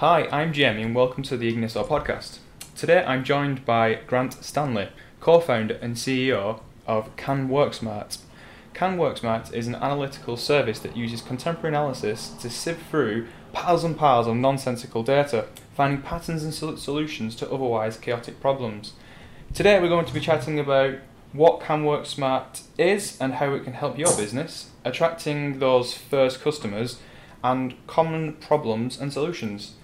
Hi, I'm Jamie and welcome to the Ignitor podcast. Today I'm joined by Grant Stanley, co-founder and CEO of Can WorkSmart. Can WorkSmart is an analytical service that uses contemporary analysis to sift through piles and piles of nonsensical data, finding patterns and sol- solutions to otherwise chaotic problems. Today we're going to be chatting about what Can WorkSmart is and how it can help your business, attracting those first customers, and common problems and solutions.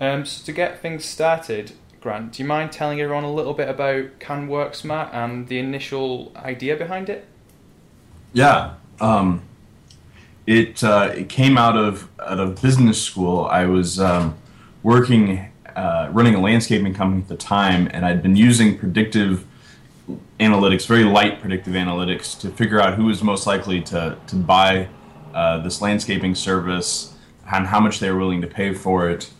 Um, so to get things started, Grant, do you mind telling everyone a little bit about Can WorkSmart and the initial idea behind it? Yeah, um, it uh, it came out of out of business school. I was um, working uh, running a landscaping company at the time, and I'd been using predictive analytics, very light predictive analytics, to figure out who was most likely to to buy uh, this landscaping service and how much they were willing to pay for it.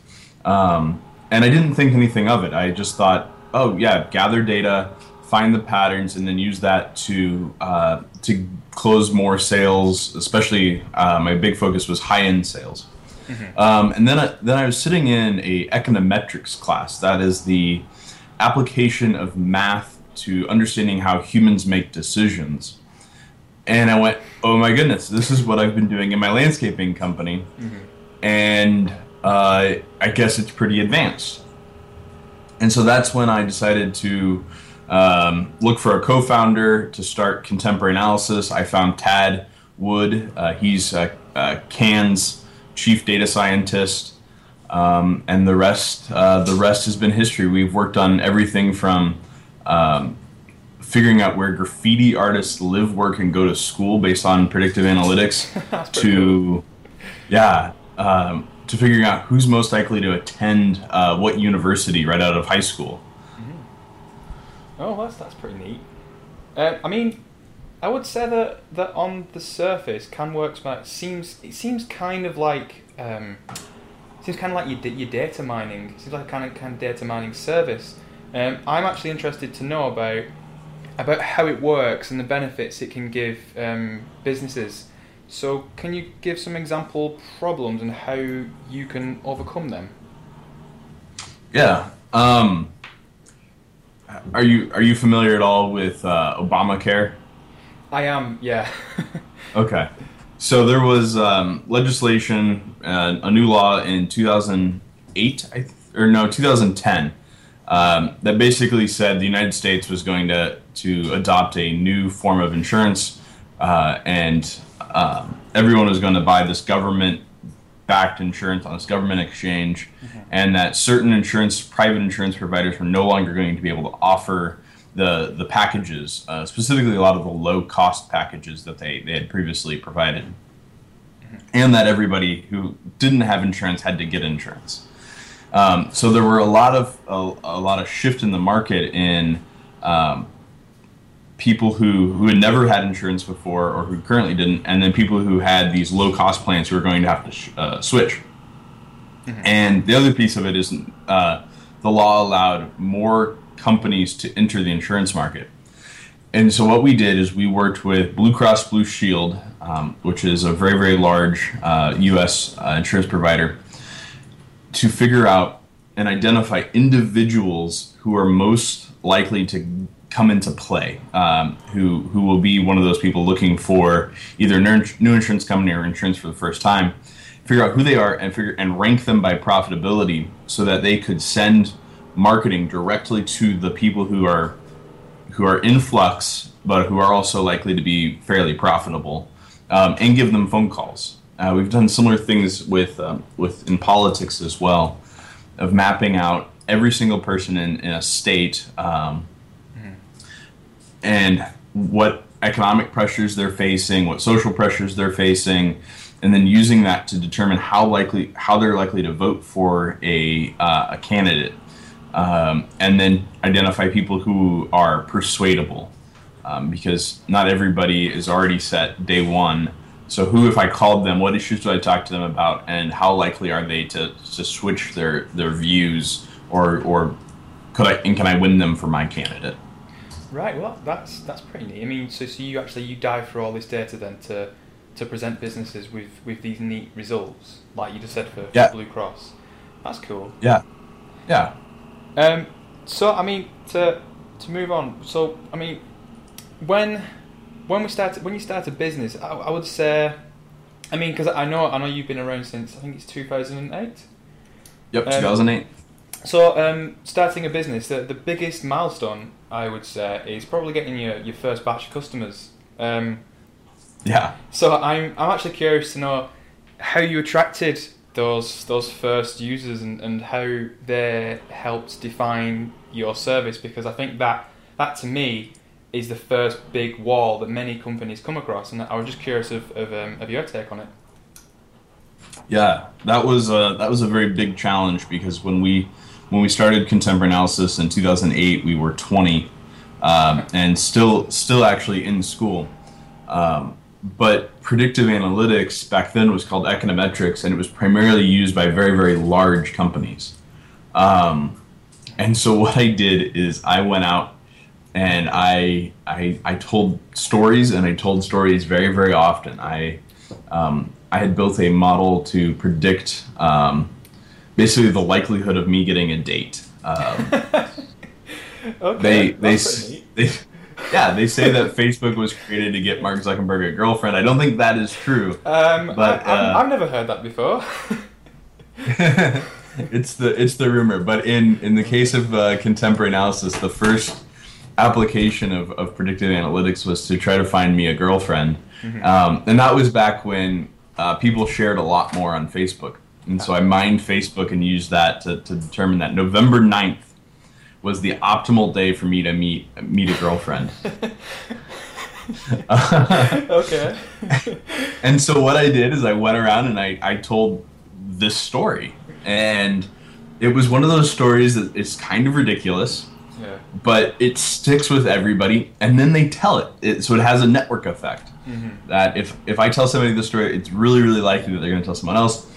Um, and I didn't think anything of it. I just thought, oh yeah, gather data, find the patterns, and then use that to uh, to close more sales. Especially, uh, my big focus was high end sales. Mm-hmm. Um, and then I, then I was sitting in a econometrics class. That is the application of math to understanding how humans make decisions. And I went, oh my goodness, this is what I've been doing in my landscaping company. Mm-hmm. And uh, I guess it's pretty advanced. And so that's when I decided to um, look for a co founder to start contemporary analysis. I found Tad Wood. Uh, he's uh, Can's chief data scientist. Um, and the rest, uh, the rest has been history. We've worked on everything from um, figuring out where graffiti artists live, work, and go to school based on predictive analytics, to, cool. yeah, um, to figuring out who's most likely to attend uh, what university right out of high school. Mm-hmm. Oh, that's that's pretty neat. Uh, I mean, I would say that that on the surface, Can WorkSmart seems it seems kind of like um, seems kind of like your your data mining. Seems like a kind of kind of data mining service. Um, I'm actually interested to know about about how it works and the benefits it can give um, businesses. So, can you give some example problems and how you can overcome them? Yeah. Um, are you are you familiar at all with uh, Obamacare? I am. Yeah. okay. So there was um, legislation, uh, a new law in 2008, th- or no, 2010, um, that basically said the United States was going to to adopt a new form of insurance, uh, and um, everyone was going to buy this government backed insurance on this government exchange, mm-hmm. and that certain insurance, private insurance providers were no longer going to be able to offer the the packages, uh, specifically a lot of the low cost packages that they, they had previously provided, mm-hmm. and that everybody who didn't have insurance had to get insurance. Um, so there were a lot of a, a, lot of shift in the market in um, people who, who had never had insurance before or who currently didn't, and then people who had these low cost plans who are going to have to sh- uh, switch. Mm-hmm. And the other piece of it is uh, the law allowed more companies to enter the insurance market. And so what we did is we worked with Blue Cross Blue Shield, um, which is a very, very large uh, U.S. Uh, insurance provider, to figure out and identify individuals who are most likely to come into play, um, who who will be one of those people looking for either new insurance company or insurance for the first time, figure out who they are and figure and rank them by profitability so that they could send marketing directly to the people who are who are in flux but who are also likely to be fairly profitable um, and give them phone calls. Uh, we've done similar things with um, with in politics as well, of mapping out every single person in, in a state um, and what economic pressures they're facing, what social pressures they're facing, and then using that to determine how likely how they're likely to vote for a uh, a candidate, um, and then identify people who are persuadable, um, because not everybody is already set day one. So who, if I called them, what issues do I talk to them about, and how likely are they to, to switch their, their views, or or could I and can I win them for my candidate? Right. Well, that's that's pretty neat. I mean, so so you actually you dive through all this data then to to present businesses with with these neat results, like you just said for, yeah. Blue Cross. That's cool. Yeah, yeah. Um, so I mean to to move on. So I mean, when when we started when you start a business, I, I would say, I mean, because I know I know you've been around since I think it's two thousand and eight. Yep, Um, 2008. So um, starting a business, the, the biggest milestone I would say is probably getting your, your first batch of customers. Um, Yeah. so I'm I'm actually curious to know how you attracted those those first users and, and how they helped define your service because I think that that to me is the first big wall that many companies come across and I was just curious of, of, um, of your take on it. Yeah, that was a, that was a very big challenge because when we when we started contemporary analysis in 2008, we were 20 um, and still still actually in school. Um, but predictive analytics back then was called econometrics, and it was primarily used by very very large companies. Um, and so what I did is I went out and I, I I told stories, and I told stories very very often. I um, I had built a model to predict um, basically the likelihood of me getting a date. Um, Okay, they they, that's s- neat. they yeah they say that Facebook was created to get Mark Zuckerberg a girlfriend. I don't think that is true. Um, but, I, I've, uh, I've never heard that before. it's the it's the rumor, but in in the case of uh, contemporary analysis, the first application of, of predictive analytics was to try to find me a girlfriend, um, and that was back when uh, people shared a lot more on Facebook, and so I mined Facebook and used that to, to determine that November 9th was the optimal day for me to meet meet a girlfriend. okay. And so what I did is I went around and I, I told this story. And it was one of those stories that is kind of ridiculous, yeah. but it sticks with everybody and then they tell it. it so it has a network effect. Mm-hmm. That if, if I tell somebody this story, it's really, really likely that they're going to tell someone else.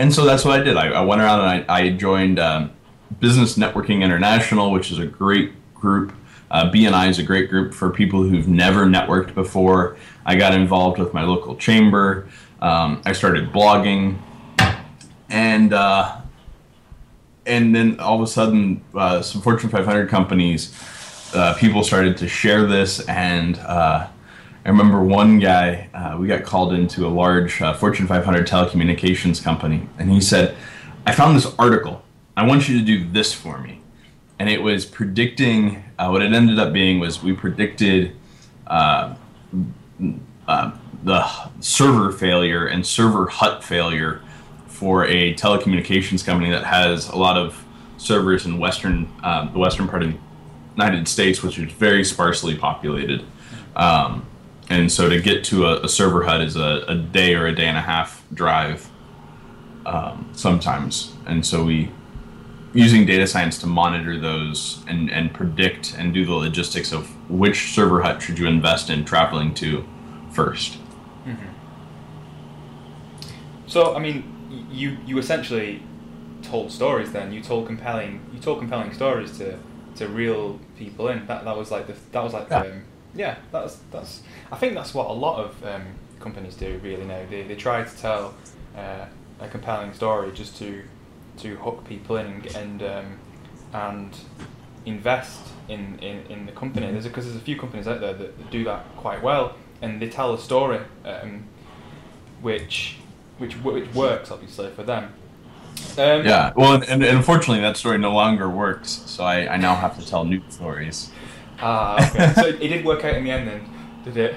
And so that's what I did. I, I went around and I, I joined um, Business Networking International, which is a great group. Uh, BNI is a great group for people who've never networked before. I got involved with my local chamber. Um, I started blogging, and uh, and then all of a sudden, uh, some Fortune 500 companies, uh, people started to share this, and uh, I remember one guy, uh, we got called into a large uh, Fortune 500 telecommunications company, and he said, I found this article. I want you to do this for me. And it was predicting, uh, what it ended up being was we predicted uh, uh, the server failure and server hut failure for a telecommunications company that has a lot of servers in western, uh, the western part of the United States, which is very sparsely populated. Um, and so to get to a, a server hut is a, a day or a day and a half drive um, sometimes. And so we using data science to monitor those and, and predict and do the logistics of which server hut should you invest in traveling to first. So I mean, you you essentially told stories. Then you told compelling you told compelling stories to to real people. In that that was like the that was like Yeah. the, um, yeah that's that's I think that's what a lot of um, companies do really now. They they try to tell uh, a compelling story just to to hook people in and and, um, and invest in, in, in the company. There's because there's a few companies out there that, that do that quite well, and they tell a story, um, which which which works obviously for them. Um, Yeah, well, and, and unfortunately, that story no longer works, so I, I now have to tell new stories. Ah, okay. so it did work out in the end, then, did it?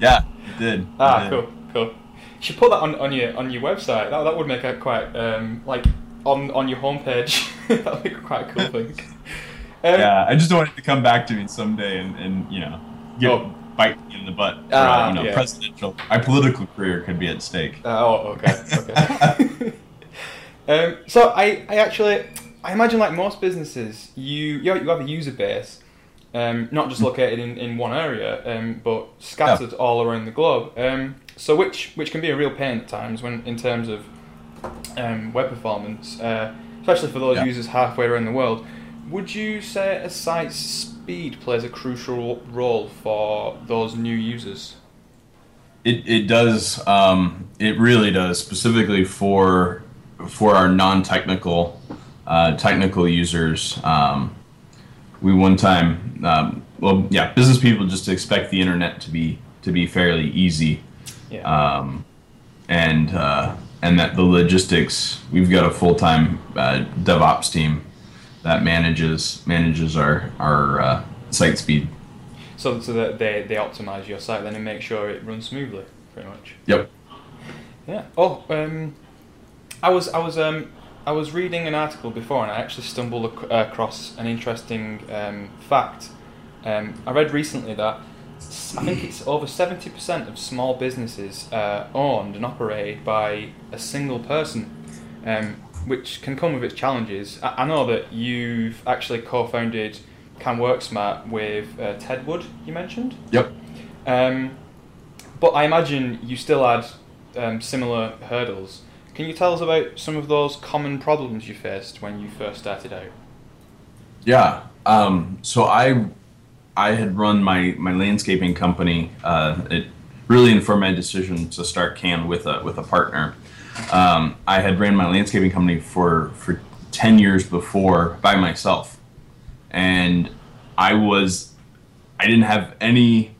Yeah, it did. it Ah, did. cool, cool. You should put that on, on your on your website. That, that would make it quite um, like on on your homepage. that would be quite a cool thing. Um, Yeah, I just don't want it to come back to me someday and, and you know, get Oh. bite me in the butt. For, Ah, you know, yeah. presidential. My political career could be at stake. Uh, oh, okay, okay. um, so I, I actually, I imagine like most businesses, you you you have a user base, um, not just located in, in one area, um, but scattered all around the globe. Um, so which which can be a real pain at times when in terms of um, web performance, uh, especially for those Yeah. users halfway around the world. Would you say a site's speed plays a crucial role for those new users? It, it does. Um, it really does, specifically for for our non-technical uh, technical users. Um, we one time, um, well, yeah, business people just expect the internet to be to be fairly easy, Yeah. um, and uh, and that the logistics. We've got a full time uh, DevOps team that manages manages our our uh, site speed. so so that they they optimize your site then and make sure it runs smoothly, pretty much. Yep. Yeah. Oh, um, I was I was um I was reading an article before and I actually stumbled ac- across an interesting um, fact. Um, I read recently that I think it's over seventy percent of small businesses uh, owned and operated by a single person, um, which can come with its challenges. I, I know that you've actually co-founded Can Work Smart with uh, Ted Wood. You mentioned. Yep. Um, but I imagine you still had um, similar hurdles. Can you tell us about some of those common problems you faced when you first started out? Yeah. Um, so I I had run my, my landscaping company. Uh, it really informed my decision to start Can with a with a partner. Um, I had ran my landscaping company for for ten years before by myself, and I was I didn't have any.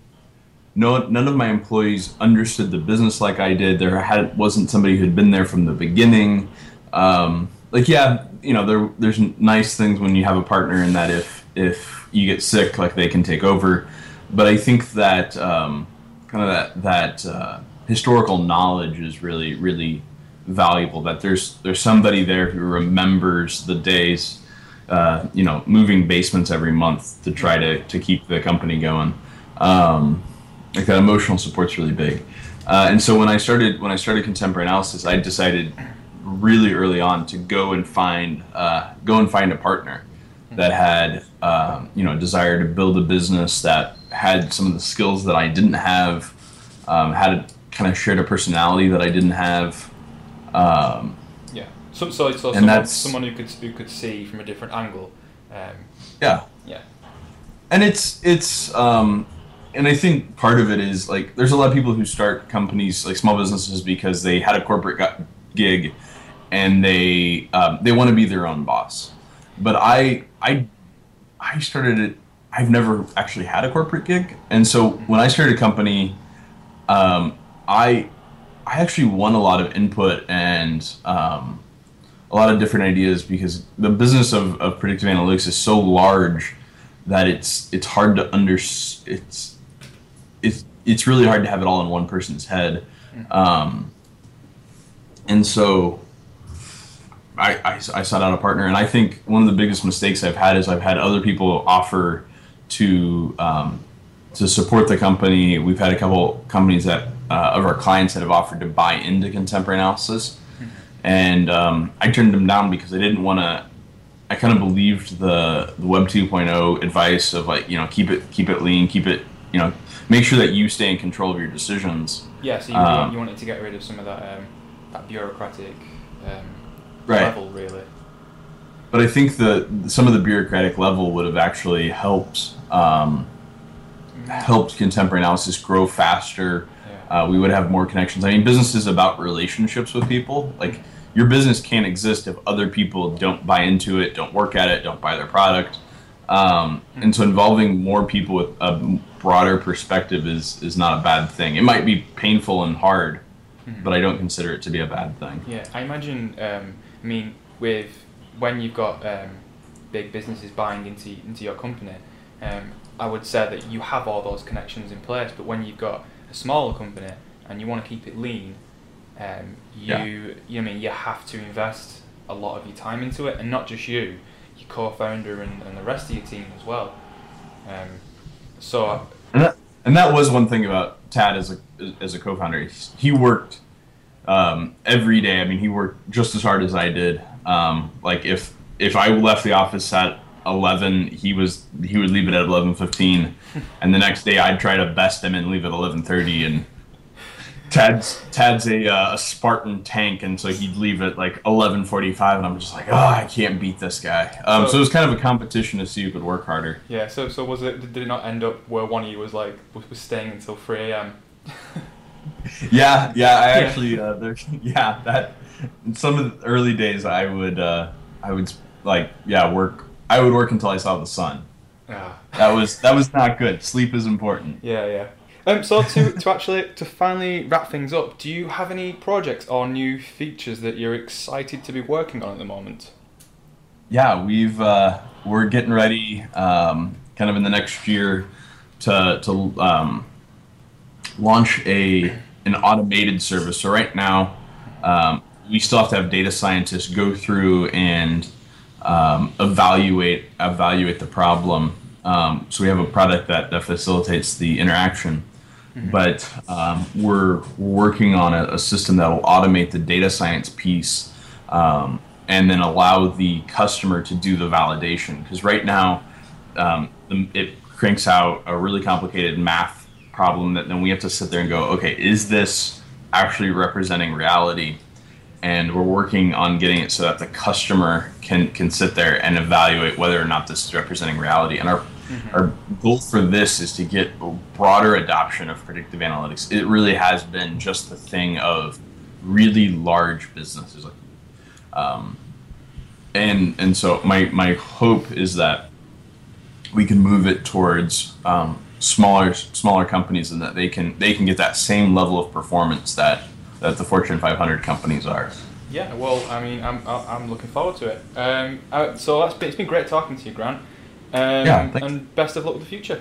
No, none of my employees understood the business like I did. There had wasn't somebody who'd been there from the beginning. Um, like yeah, you know, there there's nice things when you have a partner in that if if you get sick, like they can take over. But I think that um, kind of that that uh, historical knowledge is really really valuable. That there's there's somebody there who remembers the days, uh, you know, moving basements every month to try to to keep the company going. Um, like that emotional support's really big. Uh, and so when I started when I started contemporary analysis, I decided really early on to go and find uh, go and find a partner that had um, you know a desire to build a business that had some of the skills that I didn't have, um, had a, kind of shared a personality that I didn't have. Um, Yeah. So, so, so And someone, that's- someone who could who could see from a different angle. Um, yeah, yeah. and it's it's um and i think part of it is like there's a lot of people who start companies like small businesses because they had a corporate gig and they um, they want to be their own boss. But i i i started it i've never actually had a corporate gig. And so when i started a company um, i i actually won a lot of input and um, a lot of different ideas because the business of, of predictive analytics is so large that it's it's hard to under it's it's it's really hard to have it all in one person's head. Um, and so I, I, I sought out a partner and I think one of the biggest mistakes I've had is I've had other people offer to um, to support the company. We've had a couple companies that uh, of our clients that have offered to buy into contemporary analysis. And um, I turned them down because I didn't want to. I kind of believed the, the Web 2.0 advice of like you know keep it keep it lean, keep it you know make sure that you stay in control of your decisions. Yeah. So you, Um, you wanted to get rid of some of that um, that bureaucratic um, Right. level, really. But I think that some of the bureaucratic level would have actually helped um, helped contemporary analysis grow faster. Yeah. Uh, we would have more connections. I mean, business is about relationships with people. Like your business can't exist if other people don't buy into it, don't work at it, don't buy their product. Um, and so involving more people with a broader perspective is is not a bad thing. It might be painful and hard, but I don't consider it to be a bad thing. Yeah, I imagine. Um, I mean, with when you've got um, big businesses buying into into your company, um, I would say that you have all those connections in place. But when you've got a smaller company and you want to keep it lean, um, you Yeah. you know, I mean you have to invest a lot of your time into it, and not just you, your co-founder and, and the rest of your team as well. Um, so And that, and that was one thing about Tad as a as a co-founder. He worked um, every day. I mean, he worked just as hard as I did. Um, like if if I left the office at eleven, he was he would leave it at eleven fifteen, and the next day I'd try to best him and leave at eleven thirty. And Tad's Tad's a, uh, a Spartan tank, and so he'd leave at like eleven forty five, and I'm just like, oh, I can't beat this guy. Um, So- so it was kind of a competition to see who could work harder. yeah, so so was it? Did it not end up where one of you was like was, was staying until three a.m. Yeah, yeah. I Yeah. actually, uh, there's, yeah, that in some of the early days, I would uh, I would like yeah work. I would work until I saw the sun. Ah. That was that was not good. Sleep is important. Yeah, yeah. Um, so to, to actually to finally wrap things up, do you have any projects or new features that you're excited to be working on at the moment? Yeah, we've uh, we're getting ready, um, kind of in the next year, to to um, launch a an automated service. So right now, um, we still have to have data scientists go through and um, evaluate evaluate the problem. Um, so we have a product that, that facilitates the interaction, but um, we're working on a, a system that will automate the data science piece um, and then allow the customer to do the validation. Because right now, um, it cranks out a really complicated math problem that then we have to sit there and go, okay, is this actually representing reality? And we're working on getting it so that the customer can can sit there and evaluate whether or not this is representing reality. And our our goal for this is to get a broader adoption of predictive analytics. It really has been just the thing of really large businesses. Like, um, and and so my my hope is that we can move it towards um, smaller smaller companies and that they can they can get that same level of performance that that the Fortune 500 companies are. Yeah, well, I mean, I'm I'm looking forward to it. Um, uh, so that's been, it's been great talking to you, Grant. Um, Yeah, thanks. and best of luck with the future.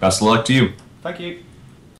Best of luck to you. Thank you.